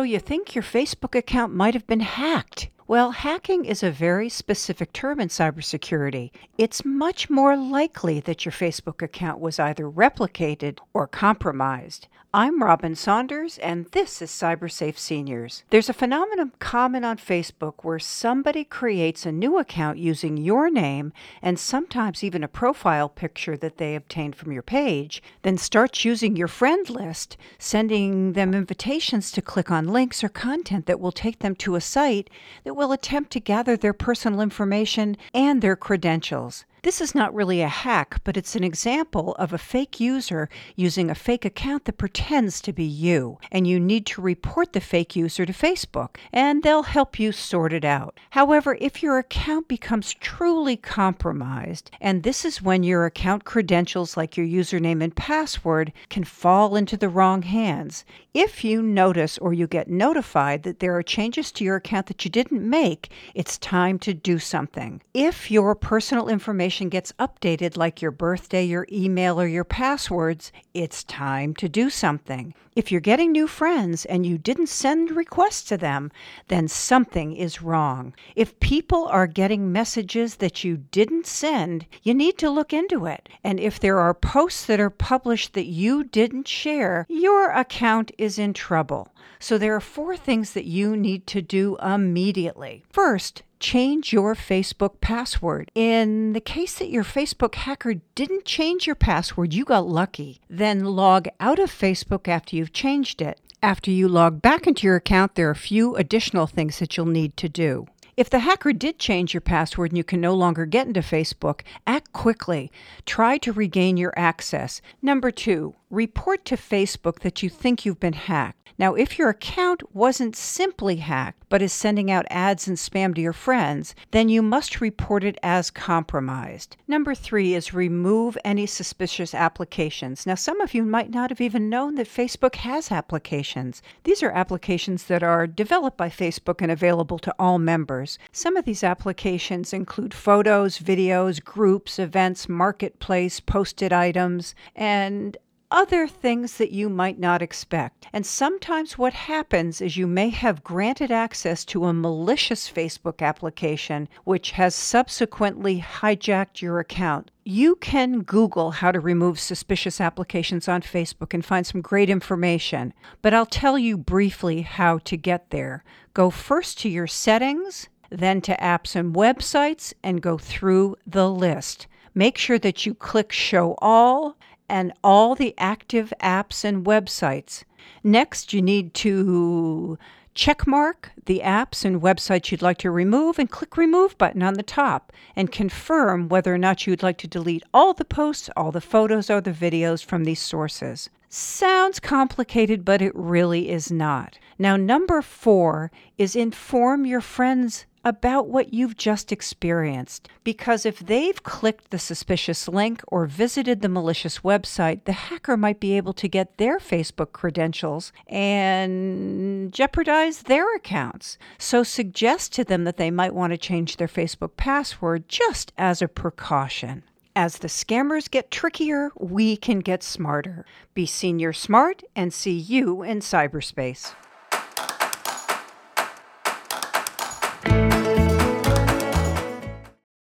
So you think your Facebook account might have been hacked? Well, hacking is a very specific term in cybersecurity. It's much more likely that your Facebook account was either replicated or compromised. I'm Robin Saunders, and this is CyberSafe Seniors. There's a phenomenon common on Facebook where somebody creates a new account using your name and sometimes even a profile picture that they obtained from your page, then starts using your friend list, sending them invitations to click on links or content that will take them to a site that will attempt to gather their personal information and their credentials. This is not really a hack, but it's an example of a fake user using a fake account that pretends to be you. And you need to report the fake user to Facebook, and they'll help you sort it out. However, if your account becomes truly compromised, and this is when your account credentials, like your username and password, can fall into the wrong hands. If you notice or you get notified that there are changes to your account that you didn't make, it's time to do something. If your personal information information gets updated, like your birthday, your email, or your passwords, it's time to do something. If you're getting new friends and you didn't send requests to them, then something is wrong. If people are getting messages that you didn't send, you need to look into it. And if there are posts that are published that you didn't share, your account is in trouble. So there are four things that you need to do immediately. First, change your Facebook password. In the case that your Facebook hacker didn't change your password, you got lucky. Then log out of Facebook after you've changed it. After you log back into your account, there are a few additional things that you'll need to do. If the hacker did change your password and you can no longer get into Facebook, act quickly. Try to regain your access. Number two, report to Facebook that you think you've been hacked. Now, if your account wasn't simply hacked, but is sending out ads and spam to your friends, then you must report it as compromised. Number three is remove any suspicious applications. Now, some of you might not have even known that Facebook has applications. These are applications that are developed by Facebook and available to all members. Some of these applications include photos, videos, groups, events, marketplace, posted items, and other things that you might not expect. And sometimes what happens is you may have granted access to a malicious Facebook application, which has subsequently hijacked your account. You can Google how to remove suspicious applications on Facebook and find some great information, but I'll tell you briefly how to get there. Go first to your settings, then to apps and websites, and go through the list. Make sure that you click Show All and all the active apps and websites. Next, you need to checkmark the apps and websites you'd like to remove and click remove button on the top and confirm whether or not you'd like to delete all the posts, all the photos or the videos from these sources. Sounds complicated, but it really is not. Now, number four is inform your friends about what you've just experienced. Because if they've clicked the suspicious link or visited the malicious website, the hacker might be able to get their Facebook credentials and jeopardize their accounts. So suggest to them that they might want to change their Facebook password just as a precaution. As the scammers get trickier, we can get smarter. Be senior smart and see you in cyberspace.